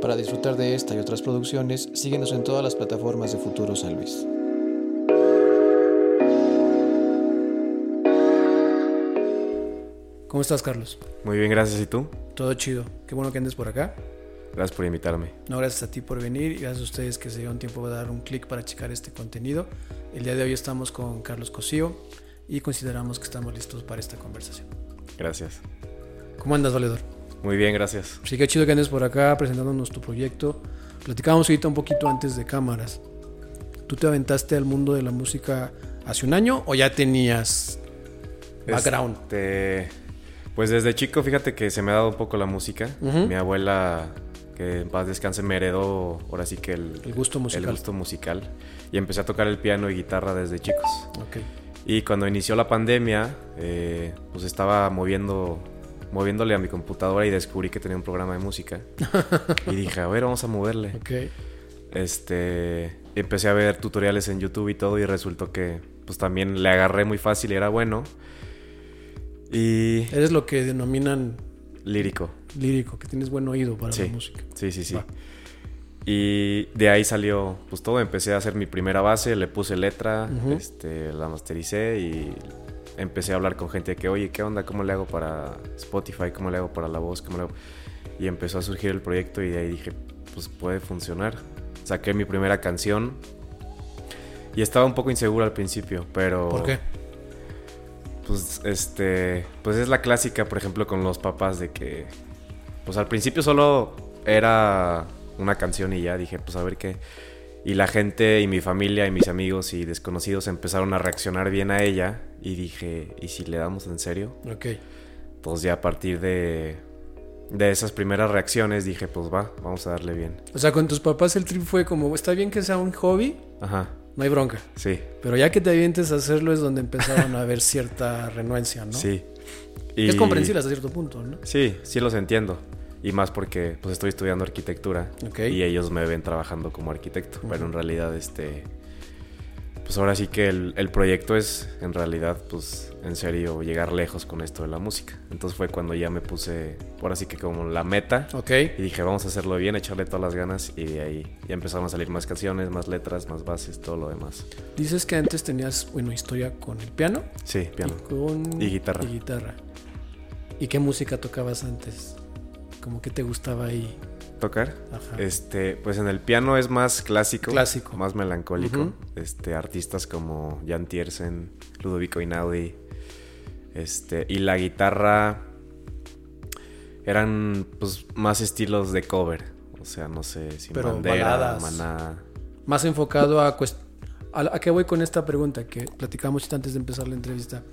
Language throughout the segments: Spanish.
Para disfrutar de esta y otras producciones, síguenos en todas las plataformas de Futuro San Luis. ¿Cómo estás, Carlos? Muy bien, gracias. ¿Y tú? Todo chido. Qué bueno que andes por acá. Gracias por invitarme. No, gracias a ti por venir y gracias a ustedes que se dieron tiempo de dar un clic para checar este contenido. El día de hoy estamos con Carlos Cosío y consideramos que estamos listos para esta conversación. Gracias. ¿Cómo andas, Valedor? Muy bien, gracias. Sí, qué chido que andes por acá presentándonos tu proyecto. Platicábamos ahorita un poquito antes de cámaras. ¿Tú te aventaste al mundo de la música hace un año o ya tenías background? Este, pues desde chico, fíjate que se me ha dado un poco la música. Ujú. Mi abuela, que en paz descanse, me heredó ahora sí que el, El gusto musical. el gusto musical. Y empecé a tocar el piano y guitarra desde chicos. Ok. Y cuando inició la pandemia, eh, pues estaba moviendo, moviéndole a mi computadora y descubrí que tenía un programa de música. y dije, a ver, vamos a moverle. Ok. Este, empecé a ver tutoriales en YouTube y todo y resultó que pues también le agarré muy fácil y era bueno. Y Eres lo que denominan lírico. lírico, que tienes buen oído para Sí. la música. Sí, sí, sí. Va. Y de ahí salió pues todo, empecé a hacer mi primera base, le puse letra, este, la mastericé y empecé a hablar con gente que, "Oye, ¿qué onda? ¿Cómo le hago para Spotify? ¿Cómo le hago para la voz? ¿Cómo le hago?" Y empezó a surgir el proyecto y de ahí dije, pues puede funcionar. Saqué mi primera canción y estaba un poco inseguro al principio, pero ¿Por qué? pues este pues es la clásica por ejemplo con los papás de que pues al principio solo era una canción y ya dije pues a ver qué y la gente y mi familia y mis amigos y desconocidos empezaron a reaccionar bien a ella y dije y si le damos en serio Ok. pues ya a partir de de esas primeras reacciones dije pues va vamos a darle bien O sea, con tus papás el trip fue como, está bien que sea un hobby, ajá no hay bronca. sí Pero ya que te avientes a hacerlo es donde empezaron a haber cierta renuencia, ¿no? sí Es comprensible hasta cierto punto, ¿no? Sí, sí los entiendo. Y más porque pues estoy estudiando arquitectura Ok. y ellos me ven trabajando como arquitecto. Pero en realidad, este. Pues ahora sí que el, el proyecto es, en realidad, pues en serio, llegar lejos con esto de la música. Entonces fue cuando ya me puse, ahora sí que como la meta. Ok. Y dije, vamos a hacerlo bien, echarle todas las ganas. Y de ahí ya empezaron a salir más canciones, más letras, más bases, todo lo demás. Dices que antes tenías, bueno, historia con el piano. Sí, piano. Y con... Y guitarra. Y guitarra. ¿Y qué música tocabas antes? Como que te gustaba ahí. ¿Tocar? Ajá. Este, pues en el piano es más clásico, Clásico. más melancólico. Este, artistas como Jan Tiersen, Ludovico Einaudi. Este, y la guitarra eran pues más estilos de cover. O sea, no sé, sin Pero bandera, maná. Más enfocado a, a... ¿A qué voy con esta pregunta? Que platicamos antes de empezar la entrevista.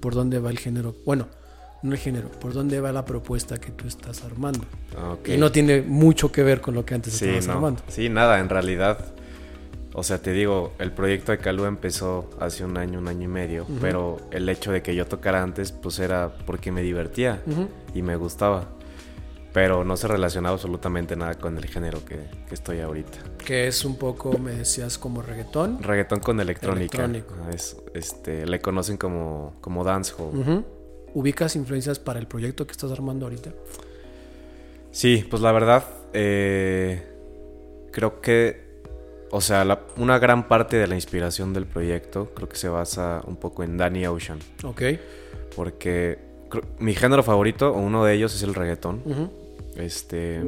¿Por dónde va el género? Bueno, no el género. ¿Por dónde va la propuesta que tú estás armando? Ah, ok. Y no tiene mucho que ver con lo que antes Sí, estabas no. armando. Sí, nada, en realidad. O sea, te digo, el proyecto de Calú empezó hace un año, un año y medio, Ujú. pero el hecho de que yo tocara antes, pues era porque me divertía Ujú. y me gustaba. Pero no se relacionaba absolutamente nada con el género que, que estoy ahorita. Que es un poco, me decías, como reggaetón. Reggaetón con electrónica. Electrónico. Ah, Es, este, le conocen como, como dancehall. Ujú. ¿Ubicas influencias para el proyecto que estás armando ahorita? Sí, pues la verdad, eh, creo que, o sea, la- una gran parte de la inspiración del proyecto creo que se basa un poco en Danny Ocean. Ok. Porque creo- mi género favorito, o uno de ellos, es el reggaetón. Este.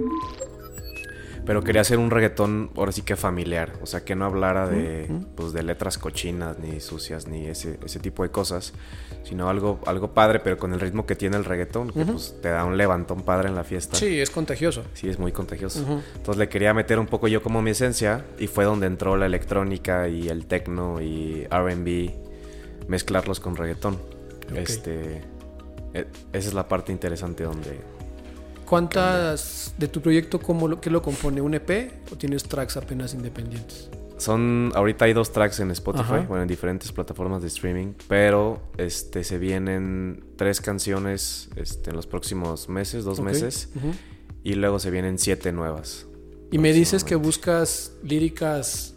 Pero quería hacer un reggaetón, ahora sí que familiar. O sea, que no hablara de, pues, de letras cochinas, ni sucias, ni ese, ese tipo de cosas. Sino algo, algo padre, pero con el ritmo que tiene el reggaetón, que Ujú. pues, te da un levantón padre en la fiesta. Sí, es contagioso. Sí, es muy contagioso. Ujú. Entonces le quería meter un poco yo como mi esencia. Y fue donde entró la electrónica y el techno y RB. Mezclarlos con reggaetón. Ok. Este. e- Esa es la parte interesante donde. ¿Cuántas de tu proyecto, cómo lo, qué lo compone? ¿Un EP o tienes tracks apenas independientes? Son, ahorita hay dos tracks en Spotify, Ajá. bueno, en diferentes plataformas de streaming, pero este se vienen tres canciones este, en los próximos meses, dos meses, y luego se vienen siete nuevas. Y me dices que buscas líricas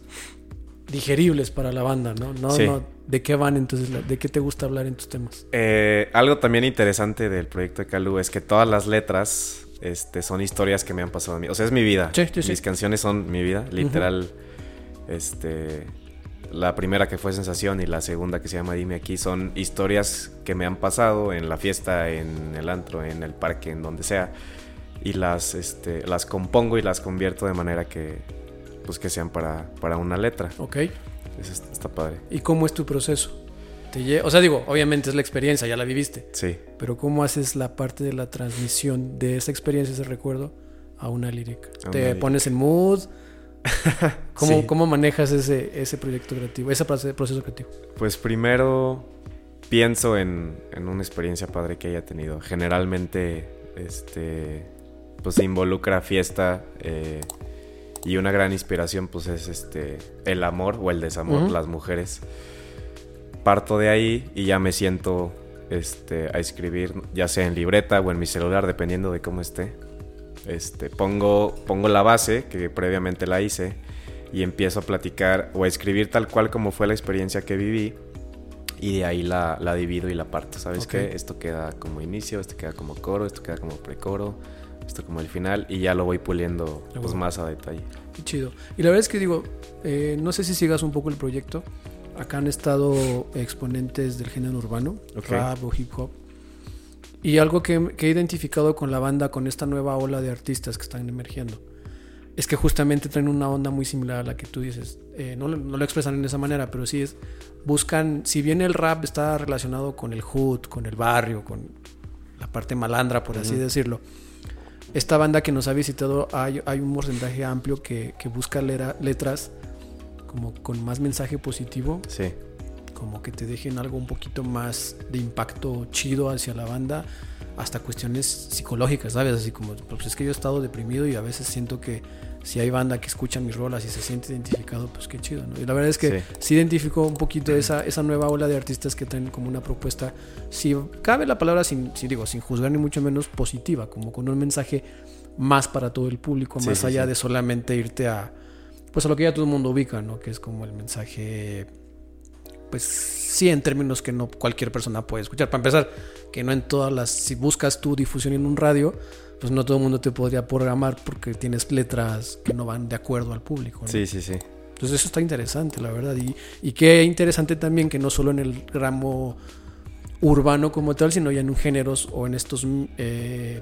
digeribles para la banda, ¿no? No, Sí. no. ¿De qué van entonces? ¿De qué te gusta hablar en tus temas? Eh, algo también interesante del proyecto de Calu es que todas las letras este, son historias que me han pasado a mí. O sea, es mi vida. Sí, sí, sí. Mis canciones son mi vida, literal. Este, la primera que fue Sensación y la segunda que se llama Dime aquí son historias que me han pasado en la fiesta, en el antro, en el parque, en donde sea. Y las, este, las compongo y las convierto de manera que, pues, que sean para, para una letra. Ok. Eso está padre. ¿Y cómo es tu proceso? Te o sea, digo, obviamente es la experiencia, ya la viviste. Sí. Pero ¿cómo haces la parte de la transmisión de esa experiencia, ese recuerdo, a una lírica? A ¿Te una pones en mood? ¿Cómo, Sí. ¿Cómo manejas ese, ese proyecto creativo, ese proce- proceso creativo? Pues primero pienso en, en una experiencia padre que haya tenido. Generalmente, este, pues se involucra fiesta eh, y una gran inspiración, pues es este, el amor o el desamor, Ujú. las mujeres. Parto de ahí y ya me siento este, a escribir, ya sea en libreta o en mi celular, dependiendo de cómo esté. Este, pongo, pongo la base, que previamente la hice, y empiezo a platicar o a escribir tal cual como fue la experiencia que viví. Y de ahí la, la divido y la parto. ¿Sabes Ok. qué? Esto queda como inicio, esto queda como coro, esto queda como precoro, esto como el final. Y ya lo voy puliendo pues, más a detalle. Qué chido. Y la verdad es que digo, eh, no sé si sigas un poco el proyecto. Acá han estado exponentes del género urbano, Ok. rap o hip hop. Y algo que, que he identificado con la banda, con esta nueva ola de artistas que están emergiendo, es que justamente traen una onda muy similar a la que tú dices. Eh, no, lo- no lo expresan de esa manera, pero sí es, buscan, si bien el rap está relacionado con el hood, con el barrio, con la parte malandra, por así Ujú. decirlo, esta banda que nos ha visitado hay, hay un porcentaje amplio que, que busca lera- letras como con más mensaje positivo, Sí, como que te dejen algo un poquito más de impacto chido hacia la banda, hasta cuestiones psicológicas, ¿sabes? Así como, pues es que yo he estado deprimido y a veces siento que si hay banda que escucha mis rolas y se siente identificado, pues qué chido, ¿no? Y la verdad es que Sí. sí, identifico un poquito esa, esa nueva ola de artistas que traen como una propuesta, si cabe la palabra, sin, sin, digo, sin juzgar ni mucho menos positiva, como con un mensaje más para todo el público, Sí, más sí, allá de solamente irte a, pues a lo que ya todo el mundo ubica, ¿no? Que es como el mensaje, pues sí, en términos que no cualquier persona puede escuchar. Para empezar, que no en todas las, si buscas tu difusión en un radio, pues no todo el mundo te podría programar porque tienes letras que no van de acuerdo al público. ¿no? sí, sí, sí. Entonces eso está interesante, la verdad. Y, y qué interesante también que no solo en el ramo urbano como tal, sino ya en géneros o en estos eh,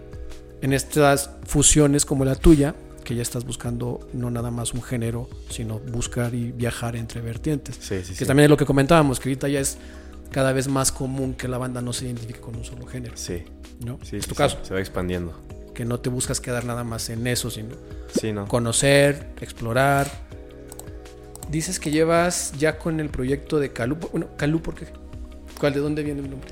en estas fusiones como la tuya, que ya estás buscando no nada más un género, sino buscar y viajar entre vertientes. Sí, sí, Que sí. también es lo que comentábamos, que ahorita ya es cada vez más común que la banda no se identifique con un solo género, Sí, ¿no? sí, es tu caso, Se va expandiendo. que no te buscas quedar nada más en eso, sino ¿no? conocer, explorar. Dices que llevas ya con el proyecto de Calú. Bueno, Calú, ¿por qué? ¿Cuál, ¿De dónde viene el nombre?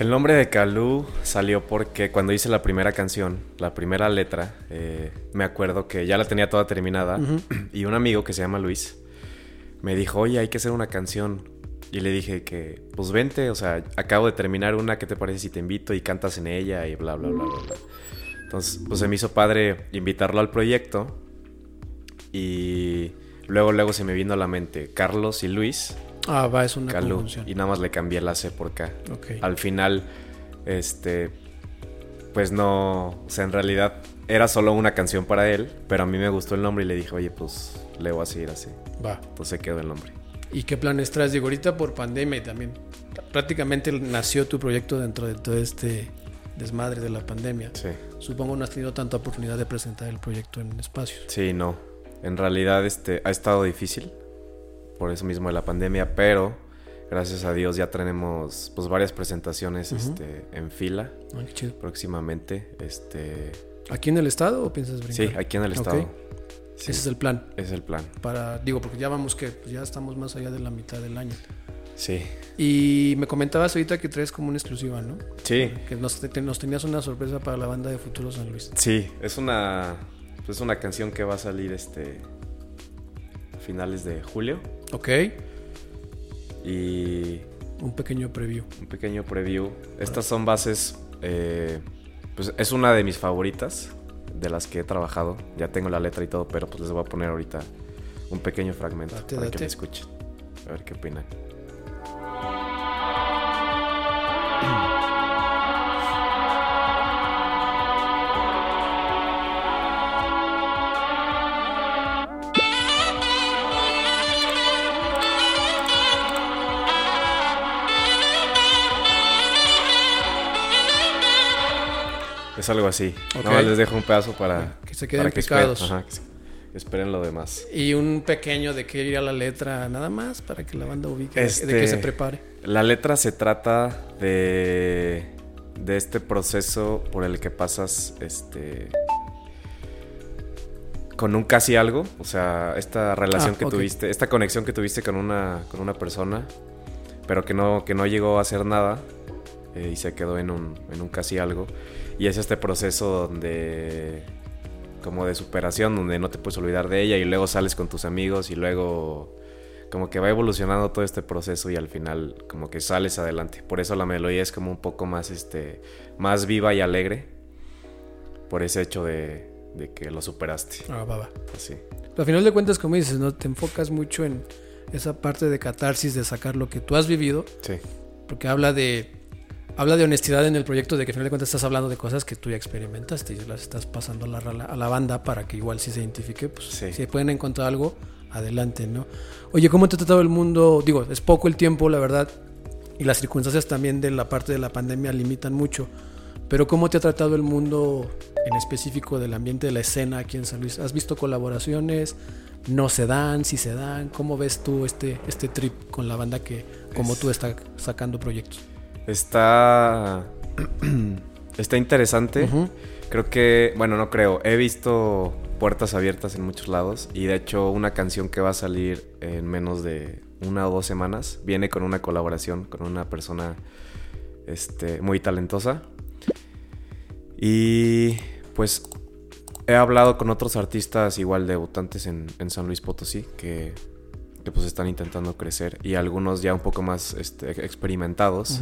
El nombre de Calú salió porque cuando hice la primera canción, la primera letra, eh, me acuerdo que ya la tenía toda terminada y un amigo que se llama Luis me dijo, oye, hay que hacer una canción. Y le dije que, pues vente, o sea, acabo de terminar una, ¿qué te parece si te invito y cantas en ella y bla, bla, bla, bla, bla? Entonces, pues se me hizo padre invitarlo al proyecto y luego, luego se me vino a la mente Carlos y Luis, Ah, va, es una Calú, conjunción. y nada más le cambié la C por K al final, este, pues no, o sea, en realidad era solo una canción para él, pero a mí me gustó el nombre y le dije, oye, pues le voy a seguir así. Va. Entonces quedó el nombre. ¿Y qué planes traes? Digo, ahorita por pandemia y también prácticamente nació tu proyecto dentro de todo este desmadre de la pandemia. Sí, Supongo no has tenido tanta oportunidad de presentar el proyecto en espacios. sí, no. En realidad, este, ha estado difícil, por eso mismo de la pandemia, pero gracias a Dios ya tenemos, pues, varias presentaciones, este, en fila qué chido. próximamente, este, ¿Aquí en el estado o piensas brincar? sí, aquí en el estado. Sí, Ese es el plan. es el plan. Para, digo, porque ya vamos que pues ya estamos más allá de la mitad del año. Sí, Y me comentabas ahorita que traes como una exclusiva, ¿no? sí, Que nos, te- nos tenías una sorpresa para la banda de Futuro San Luis. Sí, es una, es una canción que va a salir este a finales de julio Ok. y Un pequeño preview. un pequeño preview. Estas son bases, eh, pues es una de mis favoritas de las que he trabajado. Ya tengo la letra y todo, pero pues les voy a poner ahorita un pequeño fragmento Date, para date. que me escuchen. A ver qué opinan. Es algo así. Ok. Nada más les dejo un pedazo para Que se queden que picados. esperen, ajá, que se- que esperen lo demás. Y un pequeño de qué iría la letra, nada más, para que la banda ubique, de- de Este- que se prepare. La letra se trata de, de este proceso por el que pasas este con un casi algo, o sea, esta relación Ah, que tuviste, esta conexión que tuviste con una, con una persona, pero que no, que no llegó a hacer nada eh, y se quedó en un, en un casi algo. Y es este proceso donde como de superación, donde no te puedes olvidar de ella y luego sales con tus amigos y luego como que va evolucionando todo este proceso y al final como que sales adelante. Por eso la melodía es como un poco más este más viva y alegre por ese hecho de, de que lo superaste. Ah, va, va. Así. Pero al final de cuentas, como dices, ¿no? Te enfocas mucho en esa parte de catarsis, de sacar lo que tú has vivido, Sí. porque habla de habla de honestidad en el proyecto, de que al final de cuentas estás hablando de cosas que tú ya experimentaste y las estás pasando a la, a la banda para que igual si se identifique, pues Sí. si pueden encontrar algo, adelante, ¿no? Oye, ¿cómo te ha tratado el mundo? Digo, es poco el tiempo, la verdad, y las circunstancias también de la parte de la pandemia limitan mucho, pero ¿cómo te ha tratado el mundo en específico del ambiente de la escena aquí en San Luis? ¿Has visto colaboraciones? ¿No se dan? ¿Si se dan? ¿Cómo ves tú este, este trip con la banda que, como Es- tú, está sacando proyectos? Está está interesante. Creo que, bueno, no creo. He visto puertas abiertas en muchos lados y de hecho una canción que va a salir en menos de una o dos semanas viene con una colaboración con una persona este, muy talentosa. Y pues he hablado con otros artistas igual debutantes en, en San Luis Potosí que, que, pues están intentando crecer y algunos ya un poco más este, experimentados.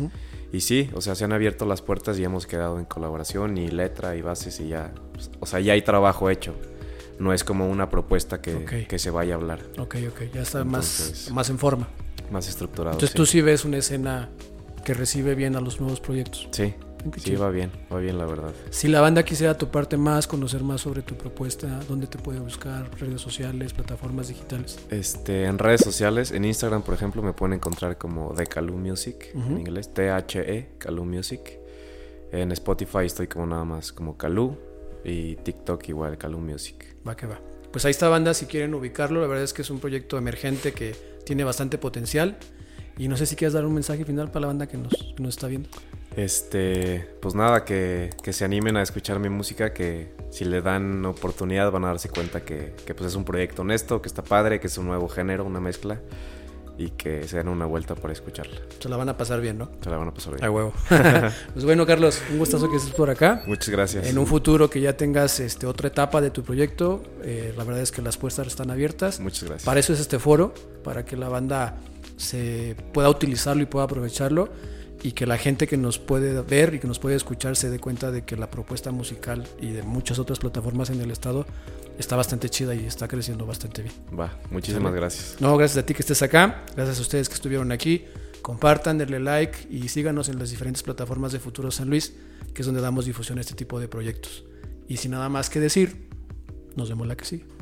Y sí, o sea, se han abierto las puertas y hemos quedado en colaboración y letra y bases y ya, pues, o sea, ya hay trabajo hecho. No es como una propuesta que, que se vaya a hablar, Ok, ok, ya está más, más en forma. más estructurado. Entonces sí. tú sí ves una escena que recibe bien a los nuevos proyectos. Sí, Qué sí, chido. va bien, va bien la verdad. Si la banda quisiera toparte más, conocer más sobre tu propuesta, ¿dónde te puede buscar? Redes sociales, plataformas digitales. Este, en redes sociales, en Instagram, por ejemplo, me pueden encontrar como The Calu Music, en inglés, T-H-E, Calu Music. En Spotify estoy como nada más como Calu y TikTok igual, Calu Music. Va que va. Pues ahí está banda si quieren ubicarlo. La verdad es que es un proyecto emergente que tiene bastante potencial. Y no sé si quieres dar un mensaje final para la banda que nos, que nos está viendo. Este, pues nada, que, que se animen a escuchar mi música, que si le dan oportunidad van a darse cuenta que, que, pues es un proyecto honesto, que está padre, que es un nuevo género, una mezcla y que se den una vuelta para escucharla. Se la van a pasar bien, ¿no? Se la van a pasar bien. A huevo. pues bueno, Carlos, un gustazo que estés por acá. Muchas gracias. En un futuro que ya tengas este, otra etapa de tu proyecto, eh, la verdad es que las puertas están abiertas. Muchas gracias. Para eso es este foro, para que la banda se pueda utilizarlo y pueda aprovecharlo y que la gente que nos puede ver y que nos puede escuchar se dé cuenta de que la propuesta musical y de muchas otras plataformas en el estado está bastante chida y está creciendo bastante bien. Va, muchísimas Sale. gracias. No, gracias a ti que estés acá, gracias a ustedes que estuvieron aquí. Compartan, denle like y síganos en las diferentes plataformas de Futuro San Luis, que es donde damos difusión a este tipo de proyectos. Y sin nada más que decir, nos vemos la que sigue.